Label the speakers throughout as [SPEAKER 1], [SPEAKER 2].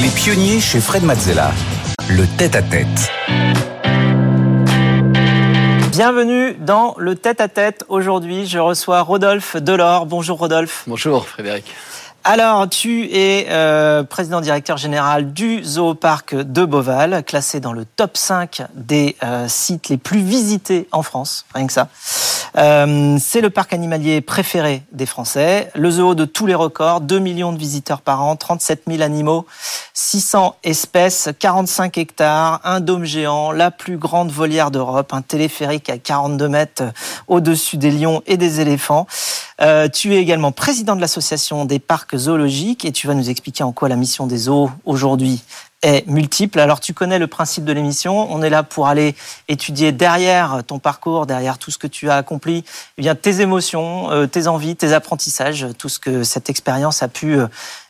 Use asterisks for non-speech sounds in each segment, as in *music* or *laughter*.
[SPEAKER 1] Les pionniers chez Fred Mazzella. Le tête-à-tête.
[SPEAKER 2] Bienvenue dans le tête-à-tête. Aujourd'hui, je reçois Rodolphe Delors. Bonjour Rodolphe.
[SPEAKER 3] Bonjour Frédéric.
[SPEAKER 2] Alors, tu es euh, président directeur général du Zooparc de Beauval, classé dans le top 5 des euh, sites les plus visités en France, rien que ça. Euh, c'est le parc animalier préféré des Français, le zoo de tous les records, 2 millions de visiteurs par an, 37 000 animaux, 600 espèces, 45 hectares, un dôme géant, la plus grande volière d'Europe, un téléphérique à 42 mètres au-dessus des lions et des éléphants. Euh, tu es également président de l'association des parcs zoologiques et tu vas nous expliquer en quoi la mission des zoos aujourd'hui est multiple. Alors tu connais le principe de l'émission. On est là pour aller étudier derrière ton parcours, derrière tout ce que tu as accompli, eh bien tes émotions, euh, tes envies, tes apprentissages, tout ce que cette expérience a pu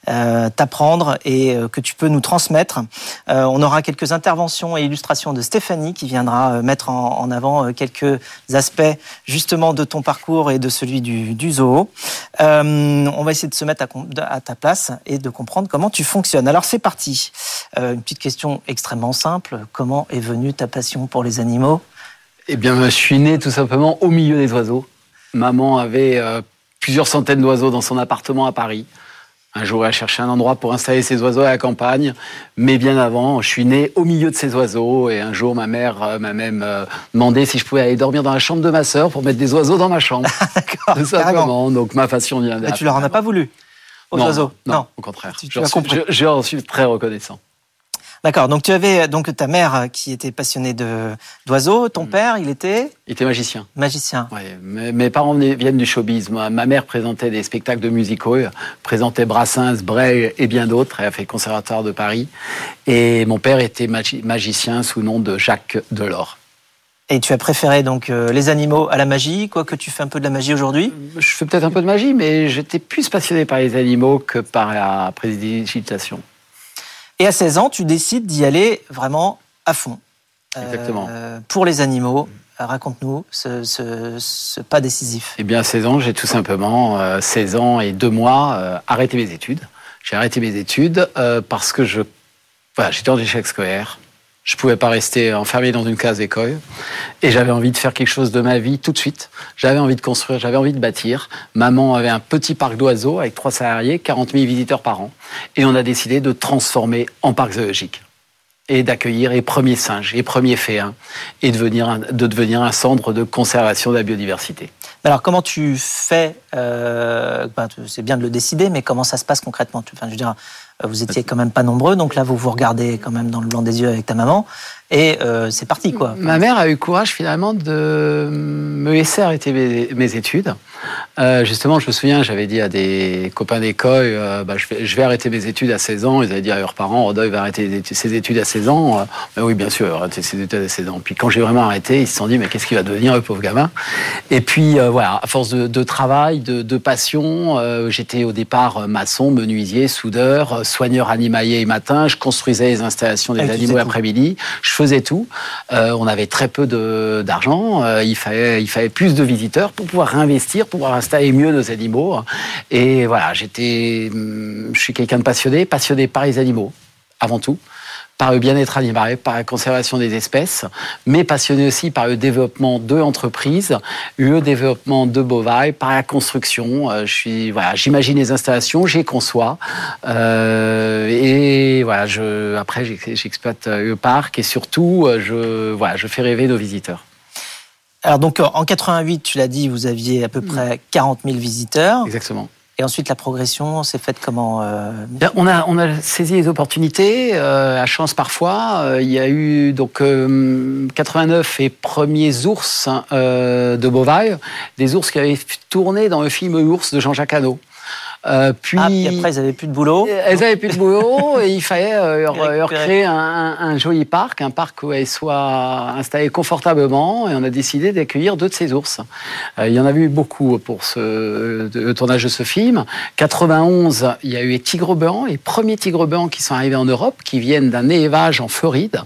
[SPEAKER 2] euh, t'apprendre et euh, que tu peux nous transmettre. On aura quelques interventions et illustrations de Stéphanie qui viendra mettre en, avant quelques aspects justement de ton parcours et de celui du, zoo. on va essayer de se mettre à, ta place et de comprendre comment tu fonctionnes. Alors c'est parti. Une petite question extrêmement simple. Comment est venue ta passion pour les animaux?
[SPEAKER 3] Eh bien, je suis né tout simplement au milieu des oiseaux. Maman avait plusieurs centaines d'oiseaux dans son appartement à Paris. Un jour, elle cherché un endroit pour installer ses oiseaux à la campagne, mais bien avant, je suis né au milieu de ces oiseaux et un jour, ma mère euh, m'a même euh, demandé si je pouvais aller dormir dans la chambre de ma sœur pour mettre des oiseaux dans ma chambre. *laughs*
[SPEAKER 2] D'accord.
[SPEAKER 3] Tout simplement. Donc ma passion vient.
[SPEAKER 2] Mais tu leur en as pas voulu aux
[SPEAKER 3] non,
[SPEAKER 2] oiseaux?
[SPEAKER 3] non, non, au contraire.
[SPEAKER 2] Tu,
[SPEAKER 3] tu je, je suis très reconnaissant.
[SPEAKER 2] D'accord. Donc tu avais donc ta mère qui était passionnée de d'oiseaux. Ton mm. père, il était
[SPEAKER 3] Il était magicien.
[SPEAKER 2] Magicien.
[SPEAKER 3] Ouais. Mes, mes parents viennent du showbiz. Ma, ma, mère présentait des spectacles de musicaux, présentait Brassens, Brel et bien d'autres. Elle a fait le conservatoire de Paris. Et mon père était magi magicien sous nom de Jacques Delors.
[SPEAKER 2] Et tu as préféré donc euh, les animaux à la magie, quoique tu fais un peu de la magie aujourd'hui?
[SPEAKER 3] Je fais peut-être un peu de magie, mais j'étais plus passionné par les animaux que par la prédigitation.
[SPEAKER 2] Et à 16 ans, tu décides d'y aller vraiment à fond.
[SPEAKER 3] Exactement. Euh,
[SPEAKER 2] pour les animaux. Raconte-nous ce, ce, ce, pas décisif.
[SPEAKER 3] Eh bien, à 16 ans, j'ai tout simplement, euh, 16 ans et 2 mois, euh, arrêté mes études. J'ai arrêté mes études euh, parce que je, voilà, j'étais en échec scolaire. Je pouvais pas rester enfermé dans une case d'école. Et j'avais envie de faire quelque chose de ma vie tout de suite. J'avais envie de construire, j'avais envie de bâtir. Maman avait un petit parc d'oiseaux avec trois salariés, 40 000 visiteurs par an. Et on a décidé de transformer en parc zoologique. Et d'accueillir les premiers singes, les premiers féins. Et de devenir un, de devenir un centre de conservation de la biodiversité.
[SPEAKER 2] Alors comment tu fais euh, ben, C'est bien de le décider, mais comment ça se passe concrètement? Enfin, je veux dire, vous étiez quand même pas nombreux, donc là vous vous regardez quand même dans le blanc des yeux avec ta maman, et euh, c'est parti quoi.
[SPEAKER 3] Ma mère a eu courage finalement de me laisser arrêter mes, mes études. Euh, justement, je me souviens, j'avais dit à des copains d'école, euh, bah, je, vais, je, vais, arrêter mes études à 16 ans. Ils avaient dit à leurs parents, Rodolphe va arrêter ses études à 16 ans. Euh, mais oui, bien sûr, arrêter ses études à 16 ans. Puis quand j'ai vraiment arrêté, ils se sont dit, mais qu'est-ce qu'il va devenir, le pauvre gamin? Et puis euh, voilà, à force de, de travail, de, de passion, j'étais au départ maçon, menuisier, soudeur, soigneur animalier et matin. Je construisais les installations des ah, animaux l'après-midi. Je faisais tout. on avait très peu d'argent. il, fallait, il fallait plus de visiteurs pour pouvoir réinvestir, pour installer mieux nos animaux. Et voilà, j'étais, je suis quelqu'un de passionné, passionné par les animaux, avant tout par le bien-être animal, par la conservation des espèces, mais passionné aussi par le développement de l'entreprise, le développement de Bovaille, par la construction. Je suis, voilà, j'imagine les installations, j'y conçois, euh, et voilà, je, après j'exploite le parc et surtout, je, voilà, je fais rêver nos visiteurs.
[SPEAKER 2] Alors donc en 88, tu l'as dit, vous aviez à peu près 40 000 visiteurs.
[SPEAKER 3] Exactement.
[SPEAKER 2] Et ensuite, la progression s'est faite comment euh...
[SPEAKER 3] on, a, on a saisi les opportunités, euh, à chance parfois. Euh, il y a eu donc euh, 89 et premiers ours euh, de Beauvais, des ours qui avaient tourné dans le film Ours de Jean-Jacques Hano.
[SPEAKER 2] Euh, puis, ah, puis après, ils n'avaient plus de boulot.
[SPEAKER 3] Elles n'avaient plus de boulot et il fallait euh, leur, leur, créer un, un, joli parc, un parc où elles soient installées confortablement. Et on a décidé d'accueillir deux de ces ours. Euh, il y en avait eu beaucoup pour ce, le tournage de ce film. 91, il y a eu les tigres blancs, les premiers tigres blancs qui sont arrivés en Europe, qui viennent d'un élevage en Floride.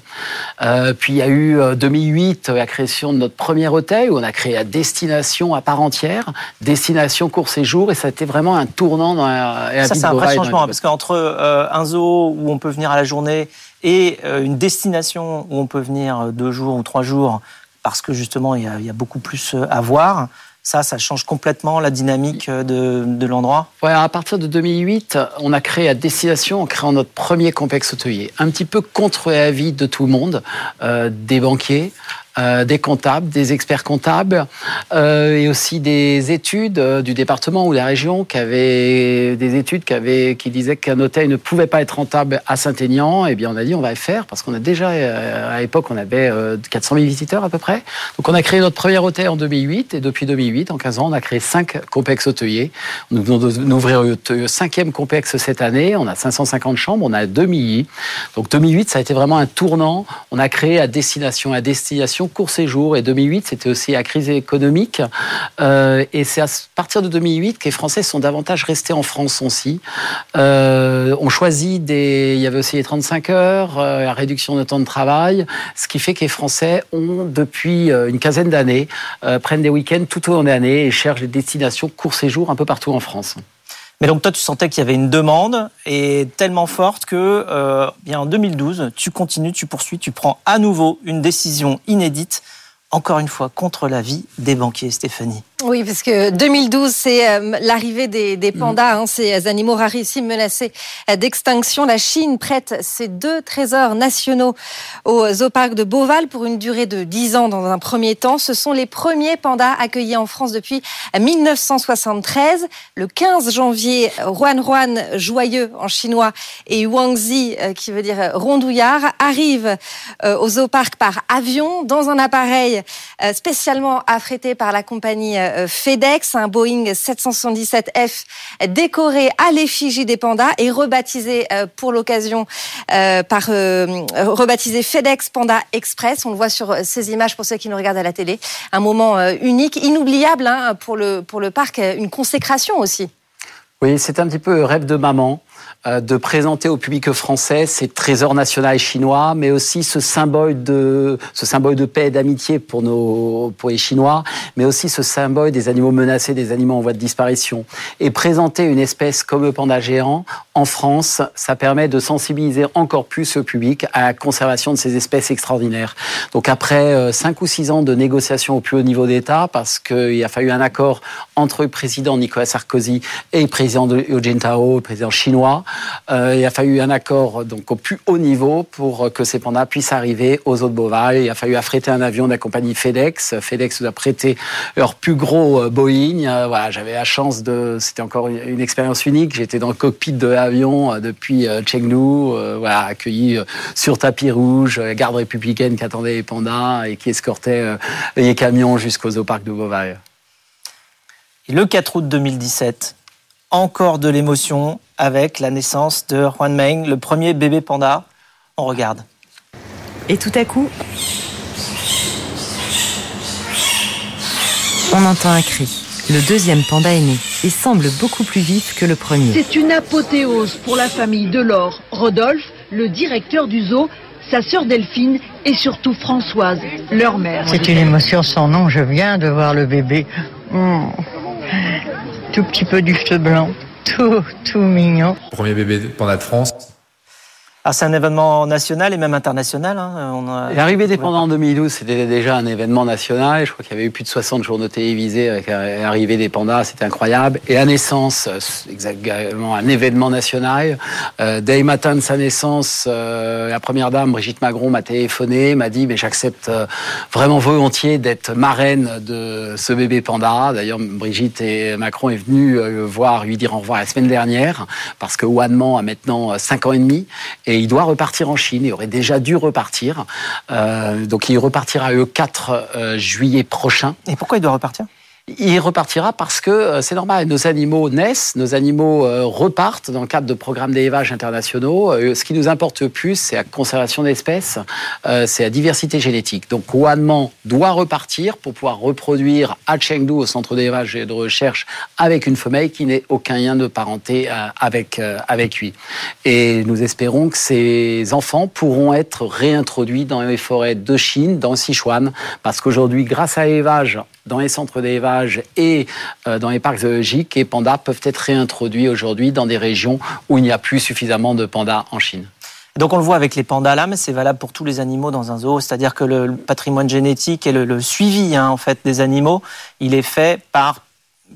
[SPEAKER 3] Euh, puis il y a eu 2008 la création de notre premier hôtel où on a créé la destination à part entière, destination court séjour, et ça a été vraiment un tournant changement dans la,
[SPEAKER 2] Ça, c'est un vrai changement, parce qu'entre euh, un zoo où on peut venir à la journée et euh, une destination où on peut venir deux jours ou trois jours, parce que justement, il y a, il y a beaucoup plus à voir, ça, ça change complètement la dynamique de, de l'endroit
[SPEAKER 3] ouais, À partir de 2008, on a créé à destination en créant notre premier complexe hôtelier. Un petit peu contre l'avis de tout le monde, euh, des banquiers, euh, des comptables, des experts comptables euh, et aussi des études euh, du département ou de la région qui avaient des études qui, disaient qu'un hôtel ne pouvait pas être rentable à Saint-Aignan. Et eh bien on a dit on va le faire parce qu'on a déjà à l'époque on avait 400 000 visiteurs à peu près. Donc on a créé notre premier hôtel en 2008 et depuis 2008 en 15 ans on a créé cinq complexes hôteliers. Nous venons d'ouvrir le cinquième complexe cette année. On a 550 chambres, on a 2000 Donc 2008 ça a été vraiment un tournant. On a créé à destination à destination court séjour. Et 2008, c'était aussi la crise économique. Euh, et c'est à partir de 2008 que les Français sont davantage restés en France aussi. Euh, on choisit des. Il y avait aussi les 35 heures, euh, la réduction de temps de travail, ce qui fait que les Français ont, depuis une quinzaine d'années, prennent des week-ends tout au long de l'année et cherchent des destinations court séjour un peu partout en France.
[SPEAKER 2] Mais donc toi, tu sentais qu'il y avait une demande et tellement forte que, euh, bien en 2012, tu continues, tu poursuis, tu prends à nouveau une décision inédite, encore une fois contre l'avis des banquiers, Stéphanie.
[SPEAKER 4] Oui, parce que 2012, c'est euh, l'arrivée des, des, pandas, hein, ces animaux rarissimes menacés euh, d'extinction. La Chine prête ses deux trésors nationaux au zooparc de Beauval pour une durée de 10 ans dans un premier temps. Ce sont les premiers pandas accueillis en France depuis 1973. Le 15 janvier, Juan Juan, joyeux en chinois, et Wangzi, euh, qui veut dire rondouillard, arrivent au zooparc par avion dans un appareil spécialement affrété par la compagnie euh, FedEx, un Boeing 777F décoré à l'effigie des pandas et rebaptisé euh, pour l'occasion euh, par rebaptisé FedEx Panda Express. On le voit sur ces images pour ceux qui nous regardent à la télé. Un moment unique, inoubliable hein, pour le pour le parc, une consécration aussi.
[SPEAKER 3] Oui, c'est un petit peu rêve de maman. Euh, de présenter au public français ces trésors nationaux chinois, mais aussi ce symbole de, ce symbole de paix et d'amitié pour, pour les Chinois, mais aussi ce symbole des animaux menacés, des animaux en voie de disparition. Et présenter une espèce comme le panda géant en France, ça permet de sensibiliser encore plus le public à la conservation de ces espèces extraordinaires. Donc après 5 euh, ou 6 ans de négociations au plus haut niveau d'État, parce qu'il a fallu un accord entre le président Nicolas Sarkozy et le président de Hu Jintao, le président chinois, euh, il a fallu un accord donc au plus haut niveau pour que ces pandas puissent arriver aux eaux de Beauval. Il a fallu affréter un avion de la compagnie FedEx. FedEx nous a prêté leur plus gros euh, Boeing. Euh, voilà, j'avais la chance de, c'était encore une expérience unique. J'étais dans le cockpit de l'avion depuis Chengdu, voilà, accueilli sur tapis rouge, la garde républicaine qui attendait les pandas et qui escortait les camions jusqu'aux zoo parcs de Beauval.
[SPEAKER 2] Et le 4 août 2017, encore de l'émotion avec la naissance de Juan Meng, le premier bébé panda. On regarde.
[SPEAKER 5] Et tout à coup, on entend un cri. Le deuxième panda est né et semble beaucoup plus vif que le premier.
[SPEAKER 6] C'est une apothéose pour la famille Delors. Rodolphe, le directeur du zoo, sa sœur Delphine et surtout Françoise, leur mère.
[SPEAKER 7] C'est une émotion sans nom. Je viens de voir le bébé. Hmm. Tout petit peu du cheveu blanc tout, tout mignon.
[SPEAKER 8] Premier bébé panda de France.
[SPEAKER 2] Ah, c'est un événement national et même international. Hein.
[SPEAKER 3] L'arrivée des pandas en 2012, c'était déjà un événement national. Je crois qu'il y avait eu plus de 60 journaux télévisés avec l'arrivée des pandas, c'était incroyable. Et la naissance, exactement un événement national. Euh, dès le matin de sa naissance, euh, la première dame, Brigitte Magron, m'a téléphoné, m'a dit mais j'accepte euh, vraiment volontiers d'être marraine de ce bébé panda. D'ailleurs, Brigitte et Macron est venu le voir, lui dire au revoir la semaine dernière, parce que Wanman a maintenant 5 ans et demi. Et il doit repartir en Chine. Il aurait déjà dû repartir. Euh, donc il repartira le 4 euh, juillet prochain.
[SPEAKER 2] Et pourquoi il doit repartir?
[SPEAKER 3] Il repartira parce que euh, c'est normal, nos animaux naissent, nos animaux euh, repartent dans le cadre de programmes d'élevage internationaux. Euh, ce qui nous importe le plus, c'est la conservation d'espèces, c'est la diversité génétique. Donc Wanman doit repartir pour pouvoir reproduire à Chengdu, au centre d'élevage et de recherche, avec une femelle qui n'ait aucun lien de parenté avec, avec lui. Et nous espérons que ces enfants pourront être réintroduits dans les forêts de Chine, dans Sichuan, parce qu'aujourd'hui, grâce à l'élevage dans les centres d'élevage et euh, dans les parcs zoologiques. Et pandas peuvent être réintroduits aujourd'hui dans des régions où il n'y a plus suffisamment de pandas en Chine.
[SPEAKER 2] Donc on le voit avec les pandas là, mais c'est valable pour tous les animaux dans un zoo. C'est-à-dire que le patrimoine génétique et le, suivi hein, en fait des animaux, il est fait par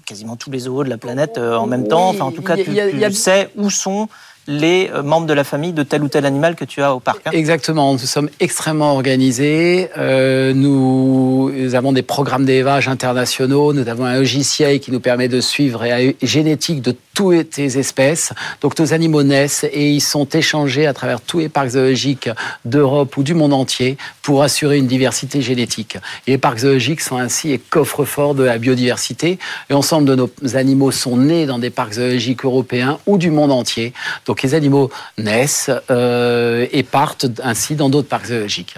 [SPEAKER 2] quasiment tous les zoos de la planète euh, en même temps. Enfin, en tout cas, tu, tu sais où sont les euh, membres de la famille de tel ou tel animal que tu as au parc. Hein.
[SPEAKER 3] Exactement, nous sommes extrêmement organisés. Euh, nous, avons des programmes d'élevage internationaux. Nous avons un logiciel qui nous permet de suivre la génétique de toutes les espèces. Donc nos animaux naissent et ils sont échangés à travers tous les parcs zoologiques d'Europe ou du monde entier pour assurer une diversité génétique. Et les parcs zoologiques sont ainsi les coffres-forts de la biodiversité. Et ensemble de nos animaux sont nés dans des parcs zoologiques européens ou du monde entier. Donc les animaux naissent euh, et partent ainsi dans d'autres parcs zoologiques.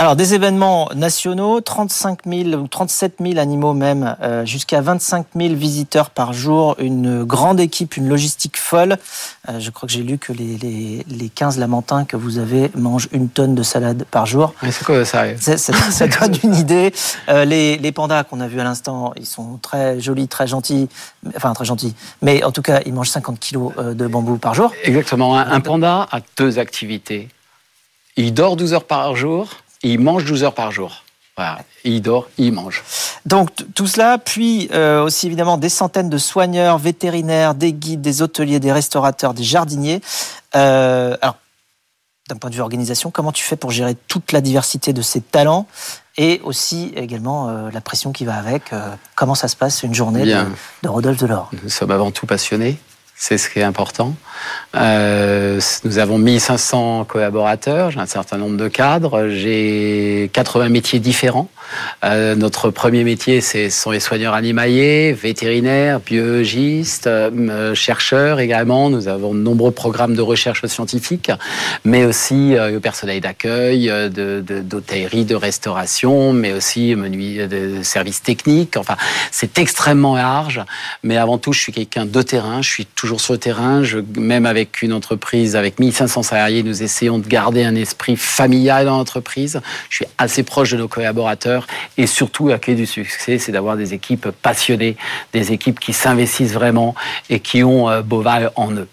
[SPEAKER 2] Alors, des événements nationaux, 35 000 ou 37 000 animaux même, euh, jusqu'à 25 000 visiteurs par jour, une grande équipe, une logistique folle. Euh, je crois que j'ai lu que les, les, les, 15 lamantins que vous avez mangent une tonne de salade par jour.
[SPEAKER 3] Mais c'est quoi ça
[SPEAKER 2] Ça, *laughs* ça, donne une idée. Euh, les, les, pandas qu'on a vus à l'instant, ils sont très jolis, très gentils, enfin très gentils, mais en tout cas, ils mangent 50 kilos de bambou par jour.
[SPEAKER 3] Exactement. Un, un panda a deux activités. Il dort 12 heures par jour il mange 12 heures par jour. Voilà. il dort, il mange.
[SPEAKER 2] Donc tout cela, puis euh, aussi évidemment des centaines de soigneurs, vétérinaires, des guides, des hôteliers, des restaurateurs, des jardiniers. Euh, alors, d'un point de vue organisation, comment tu fais pour gérer toute la diversité de ces talents et aussi également euh, la pression qui va avec Comment ça se passe une journée de, de, Rodolphe Delors
[SPEAKER 3] Nous sommes avant tout passionnés. C'est ce qui est important. Euh, nous avons 1500 collaborateurs, j'ai un certain nombre de cadres, j'ai 80 métiers différents. Euh, notre premier métier, ce sont les soigneurs animaliers, vétérinaires, biologistes, euh, chercheurs également. Nous avons de nombreux programmes de recherche scientifique, mais aussi le personnel d'accueil, d'hôtellerie, de, de, restauration, mais aussi de services techniques. Enfin, c'est extrêmement large, mais avant tout, je suis quelqu'un de terrain, je suis toujours sur le terrain. Même avec une entreprise avec 1500 salariés, nous essayons de garder un esprit familial dans l'entreprise. Je suis assez proche de nos collaborateurs et surtout, la clé du succès, c'est d'avoir des équipes passionnées, des équipes qui s'investissent vraiment et qui ont euh, Boval en eux.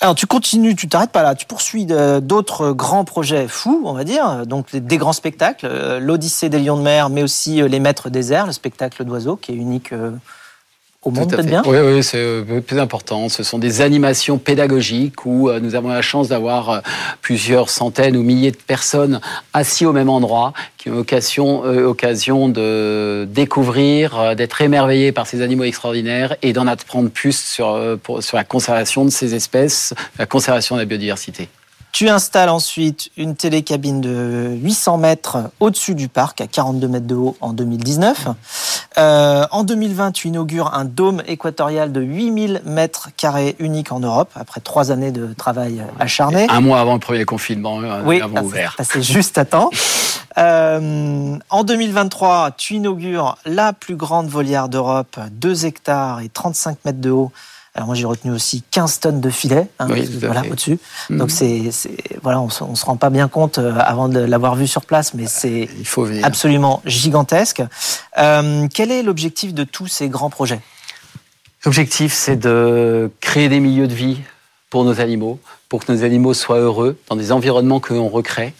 [SPEAKER 2] Alors tu continues, tu t'arrêtes pas là, tu poursuis d'autres grands projets fous, on va dire, donc des grands spectacles, euh, l'Odyssée des lions de mer, mais aussi euh, les Maîtres des airs, le spectacle d'oiseaux qui est unique au monde, peut-être bien
[SPEAKER 3] Oui, oui c'est euh, plus important. Ce sont des animations pédagogiques où euh, nous avons la chance d'avoir euh, plusieurs centaines ou milliers de personnes assis au même endroit qui ont occasion, occasion de découvrir, d'être émerveillés par ces animaux extraordinaires et d'en apprendre plus sur, sur la conservation de ces espèces, la conservation de la biodiversité.
[SPEAKER 2] Tu installes ensuite une télécabine de 800 mètres au-dessus du parc, à 42 mètres de haut en 2019. Euh, en 2020, tu inaugures un dôme équatorial de 8000 mètres carrés unique en Europe, après trois années de travail acharné.
[SPEAKER 3] Un mois avant le premier confinement, euh,
[SPEAKER 2] oui, avons ouvert. C'est juste à temps. Euh, en 2023, tu inaugures la plus grande volière d'Europe, 2 hectares et 35 mètres de haut, alors moi j'ai retenu aussi 15 tonnes de filets, hein, voilà au-dessus. Mhm. Donc c'est, voilà, on, on se rend pas bien compte euh, avant de l'avoir vu sur place, mais c'est absolument gigantesque. Euh, quel est l'objectif de tous ces grands projets?
[SPEAKER 3] L'objectif, c'est de créer des milieux de vie pour nos animaux, pour que nos animaux soient heureux dans des environnements que l'on recrée.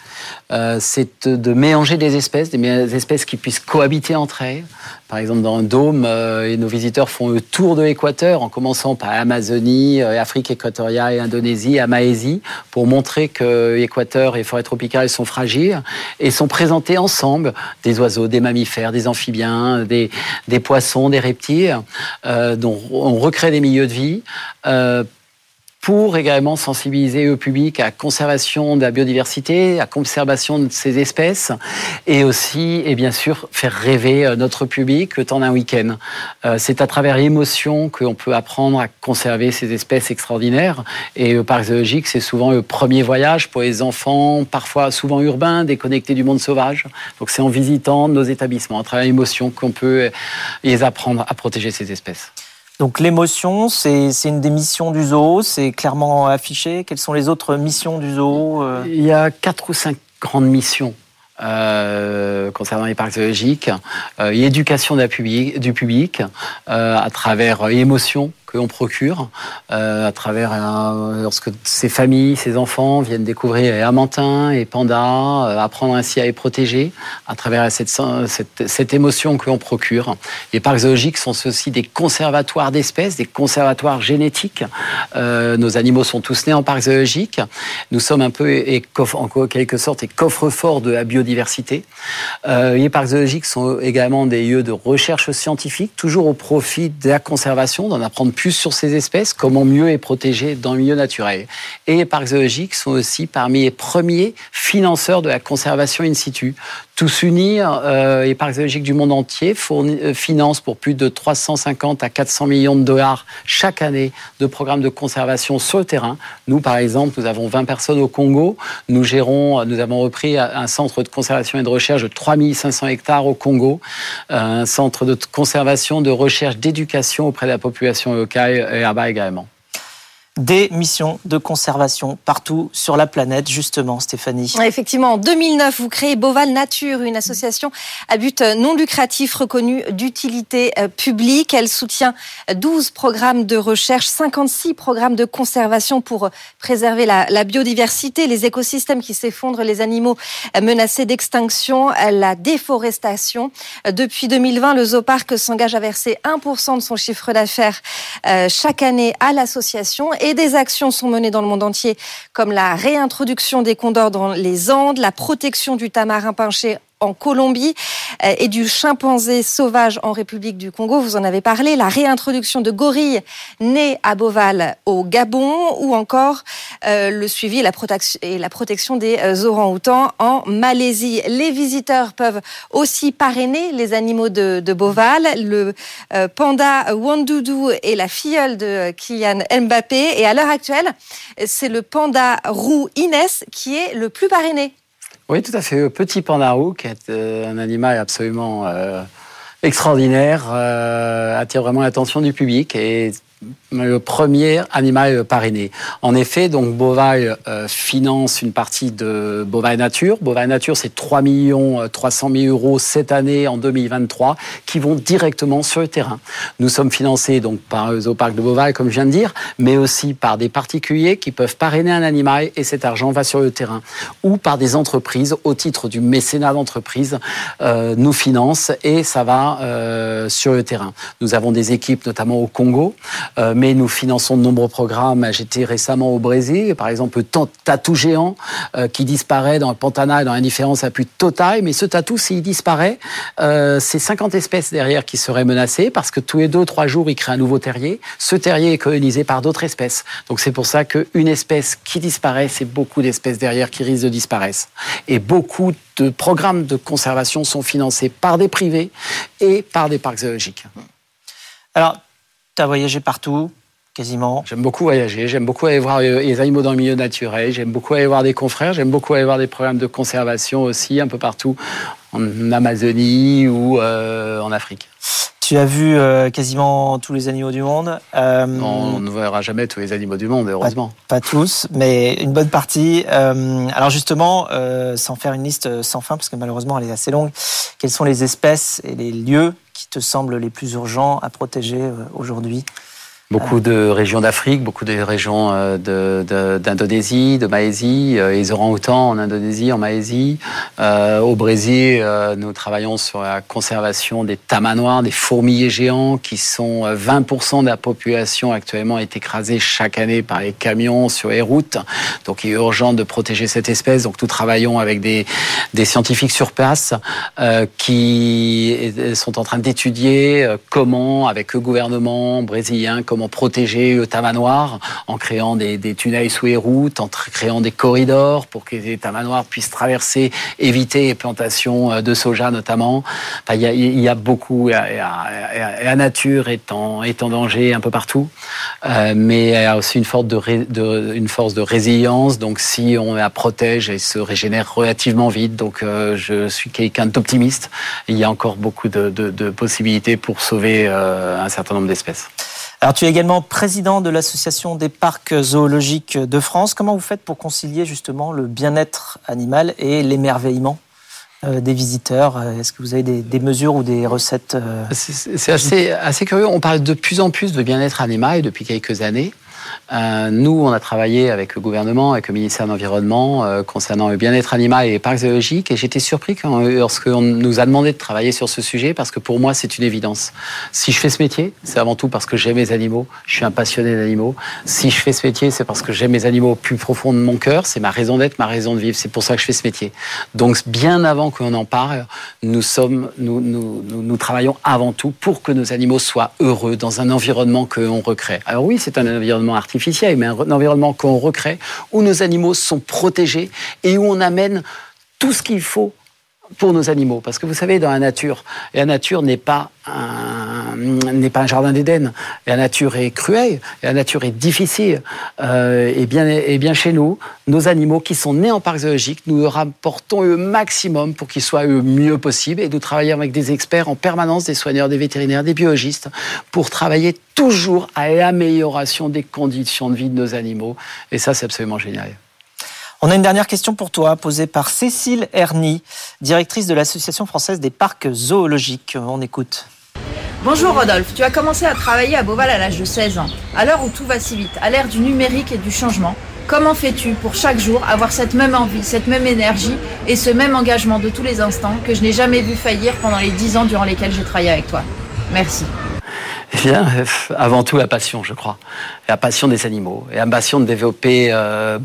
[SPEAKER 3] Euh, c'est de mélanger des espèces, des espèces qui puissent cohabiter entre elles. Par exemple, dans un dôme, euh, nos visiteurs font le tour de l'équateur en commençant par Amazonie, euh, Afrique équatoriale Indonésie, à Malaisie, pour montrer que l'équateur et les forêts tropicales sont fragiles et sont présentés ensemble des oiseaux, des mammifères, des amphibiens, des, des poissons, des reptiles. dont on recrée des milieux de vie pour également sensibiliser le public à la conservation de la biodiversité, à la conservation de ces espèces, et aussi, et bien sûr, faire rêver euh, notre public le temps d'un week-end. Euh, c'est à travers l'émotion qu'on peut apprendre à conserver ces espèces extraordinaires. Et le parc zoologique, c'est souvent le premier voyage pour les enfants, parfois souvent urbains, déconnectés du monde sauvage. Donc c'est en visitant nos établissements, à travers l'émotion, qu'on peut les apprendre à protéger ces espèces.
[SPEAKER 2] Donc l'émotion, c'est une des missions du zoo, c'est clairement affiché. Quelles sont les autres missions du zoo
[SPEAKER 3] euh? Il y a quatre ou cinq grandes missions euh, concernant les parcs zoologiques, euh, éducation du public à travers émotion que l'on procure euh, à travers lorsque ces familles, ces enfants viennent découvrir les amantins et pandas, euh, apprendre ainsi à les protéger à travers cette, cette, cette émotion que l'on procure. Les parcs zoologiques sont aussi des conservatoires d'espèces, des conservatoires génétiques. Euh, nos animaux sont tous nés en parc zoologique. Nous sommes un peu et, en quelque sorte les coffres-forts de la biodiversité. Les parcs zoologiques sont également des lieux de recherche scientifique, toujours au profit de la conservation, d'en apprendre plus sur ces espèces, comment mieux les protéger dans le milieu naturel. Et les parcs zoologiques sont aussi parmi les premiers financeurs de la conservation in situ. Tous unis, euh, les parcs zoologiques du monde entier euh, financent pour plus de 350 à 400 millions de dollars chaque année de programmes de conservation sur le terrain. Nous, par exemple, nous avons 20 personnes au Congo. Nous gérons, nous avons repris un centre de conservation et de recherche de 3500 hectares au Congo, un centre de conservation, de recherche, d'éducation auprès de la population locale et là-bas également
[SPEAKER 2] des missions de conservation partout sur la planète, justement, Stéphanie.
[SPEAKER 4] Effectivement, en 2009, vous créez Boval Nature, une association à but non lucratif reconnue d'utilité euh, publique. Elle soutient 12 programmes de recherche, 56 programmes de conservation pour préserver la, biodiversité, les écosystèmes qui s'effondrent, les animaux menacés d'extinction, la déforestation. Depuis 2020, le Zooparc s'engage à verser 1% de son chiffre d'affaires euh, chaque année à l'association et des actions sont menées dans le monde entier, comme la réintroduction des condors dans les Andes, la protection du tamarin pinché en Colombie euh, et du chimpanzé sauvage en République du Congo, vous en avez parlé, la réintroduction de gorilles nés à Boval au Gabon ou encore euh, le suivi et la, protection, des euh, orang-outans en Malaisie. Les visiteurs peuvent aussi parrainer les animaux de, de Boval. Le panda Wandoudou est la filleule de Kylian Mbappé et à l'heure actuelle, c'est le panda roux Inès qui est le plus parrainé.
[SPEAKER 3] Oui, tout à fait. Petit pandarou, qui est euh, un animal absolument euh, extraordinaire, euh, attire vraiment l'attention du public et le premier animal parrainé. En effet, donc Bovail euh, finance une partie de Bovail Nature. Bovail Nature, c'est 3 millions 300 000 euros cette année en 2023 qui vont directement sur le terrain. Nous sommes financés donc par le zooparc de Bovail, comme je viens de dire, mais aussi par des particuliers qui peuvent parrainer un animal et cet argent va sur le terrain, ou par des entreprises au titre du mécénat d'entreprise euh, nous financent et ça va euh, sur le terrain. Nous avons des équipes notamment au Congo. Euh, mais nous finançons de nombreux programmes. J'étais récemment au Brésil, par exemple, le tatou géant euh, qui disparaît dans le Pantana et dans l'indifférence la plus totale. Mais ce tatou, s'il disparaît, euh, c'est 50 espèces derrière qui seraient menacées parce que tous les deux, trois jours, il crée un nouveau terrier. Ce terrier est colonisé par d'autres espèces. Donc c'est pour ça qu'une espèce qui disparaît, c'est beaucoup d'espèces derrière qui risquent de disparaître. Et beaucoup de programmes de conservation sont financés par des privés et par des parcs zoologiques.
[SPEAKER 2] Alors, tu as voyagé partout, quasiment.
[SPEAKER 3] J'aime beaucoup voyager, j'aime beaucoup aller voir les animaux dans le milieu naturel, j'aime beaucoup aller voir des confrères, j'aime beaucoup aller voir des programmes de conservation aussi, un peu partout, en Amazonie ou euh, en Afrique.
[SPEAKER 2] Tu as vu euh, quasiment tous les animaux du monde.
[SPEAKER 3] Euh, on ne verra jamais tous les animaux du monde, heureusement.
[SPEAKER 2] Pas, tous, mais une bonne partie. alors justement, sans faire une liste sans fin, parce que malheureusement elle est assez longue, quelles sont les espèces et les lieux qui te semblent les plus urgents à protéger euh, aujourd'hui
[SPEAKER 3] Beaucoup de régions d'Afrique, beaucoup de régions euh, d'Indonésie, de, Malaisie, euh, les orang-outans en Indonésie, en Malaisie. Euh, au Brésil, nous travaillons sur la conservation des tamanoirs, des fourmiliers géants, qui sont 20% de la population actuellement est écrasée chaque année par les camions sur les routes. Donc il est urgent de protéger cette espèce. Donc nous travaillons avec des, des scientifiques sur place qui sont en train d'étudier comment, avec le gouvernement brésilien, comment protéger le tamanoir en créant des, tunnels sous les routes, en créant des corridors pour que les tamanoirs puissent traverser, éviter les plantations euh, de soja notamment. il, y a, beaucoup, la nature est en, en danger un peu partout, euh, mais y a aussi une force de, une force de résilience. Donc si on la protège, elle se régénère relativement vite. Donc euh, je suis quelqu'un d'optimiste. Il y a encore beaucoup de, possibilités pour sauver un certain nombre d'espèces.
[SPEAKER 2] Alors, tu es également président de l'Association des parcs zoologiques de France. Comment vous faites pour concilier justement le bien-être animal et l'émerveillement des visiteurs? Est-ce que vous avez des, mesures ou des recettes
[SPEAKER 3] C'est assez, assez curieux. On parle de plus en plus de bien-être animal depuis quelques années. Euh, nous, on a travaillé avec le gouvernement, avec le ministère de l'Environnement, euh, concernant le bien-être animal et les parcs zoologiques. Et j'étais surpris quand, lorsqu'on nous a demandé de travailler sur ce sujet, parce que pour moi, c'est une évidence. Si je fais ce métier, c'est avant tout parce que j'aime mes animaux. Je suis un passionné d'animaux. Si je fais ce métier, c'est parce que j'aime mes animaux au plus profond de mon cœur. C'est ma raison d'être, ma raison de vivre. C'est pour ça que je fais ce métier. Donc, bien avant qu'on en parle, nous, nous travaillons avant tout pour que nos animaux soient heureux dans un environnement que l'on recrée. Alors oui, c'est un environnement artificiel, mais un environnement qu'on recrée, où nos animaux sont protégés et où on amène tout ce qu'il faut pour nos animaux. Parce que vous savez, dans la nature, la nature n'est pas n'est pas un jardin d'Éden. La nature est cruelle, la nature est difficile. Euh, et, bien, et bien chez nous, nos animaux qui sont nés en parc zoologique, nous leur apportons le maximum pour qu'ils soient le mieux possible. Et nous travaillons avec des experts en permanence, des soigneurs, des vétérinaires, des biologistes, pour travailler toujours à l'amélioration des conditions de vie de nos animaux. Et ça, c'est absolument génial.
[SPEAKER 2] On a une dernière question pour toi, posée par Cécile Erny, directrice de l'Association française des parcs zoologiques. On écoute.
[SPEAKER 8] Bonjour Rodolphe, tu as commencé à travailler à Beauval à l'âge de 16 ans. À l'heure où tout va si vite, à l'ère du numérique et du changement, comment fais-tu pour chaque jour avoir cette même envie, cette même énergie et ce même engagement de tous les instants que je n'ai jamais vu faillir pendant les 10 ans durant lesquels j'ai travaillé avec toi? Merci.
[SPEAKER 3] Eh bien, avant tout la passion, je crois. La passion des animaux, et la passion de développer euh,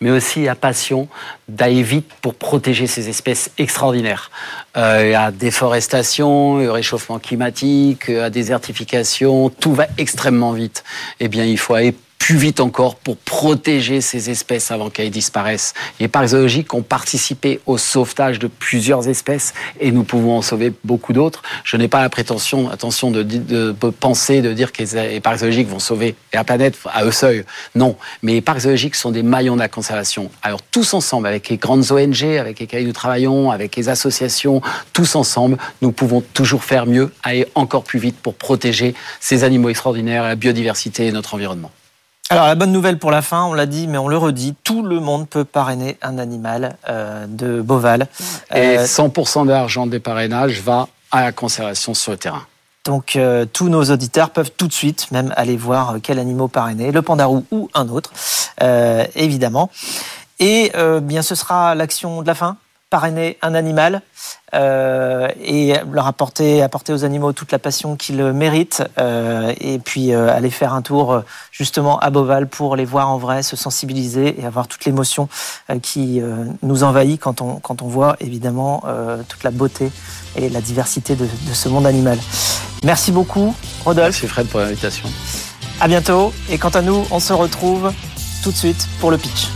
[SPEAKER 3] mais aussi la passion d'aller vite pour protéger ces espèces extraordinaires. Euh, la déforestation, le réchauffement climatique, la désertification, tout va extrêmement vite. Eh bien, il faut aller plus vite encore pour protéger ces espèces avant qu'elles disparaissent. Les parcs zoologiques ont participé au sauvetage de plusieurs espèces et nous pouvons en sauver beaucoup d'autres. Je n'ai pas la prétention, attention, de, penser, de dire que les parcs zoologiques vont sauver la planète à eux seuls. Non, mais les parcs zoologiques sont des maillons de la conservation. Alors tous ensemble, avec les grandes ONG, avec lesquelles nous travaillons, avec les associations, tous ensemble, nous pouvons toujours faire mieux, aller encore plus vite pour protéger ces animaux extraordinaires, la biodiversité et notre environnement.
[SPEAKER 2] Alors la bonne nouvelle pour la fin, on l'a dit, mais on le redit, tout le monde peut parrainer un animal euh, de Beauval.
[SPEAKER 3] Et 100% euh, de l'argent des parrainages va à la conservation sur le terrain.
[SPEAKER 2] Donc euh, tous nos auditeurs peuvent tout de suite même aller voir quel animal parrainer, le pandarou ou un autre, évidemment. Et bien ce sera l'action de la fin? Parrainer un animal euh, et leur apporter, apporter aux animaux toute la passion qu'ils méritent euh, et puis euh, aller faire un tour justement à Beauval pour les voir en vrai, se sensibiliser et avoir toute l'émotion qui nous envahit quand on, quand on voit évidemment toute la beauté et la diversité de, de ce monde animal. Merci beaucoup Rodolphe.
[SPEAKER 3] Merci Fred pour l'invitation.
[SPEAKER 2] À bientôt et quant à nous, on se retrouve tout de suite pour le pitch.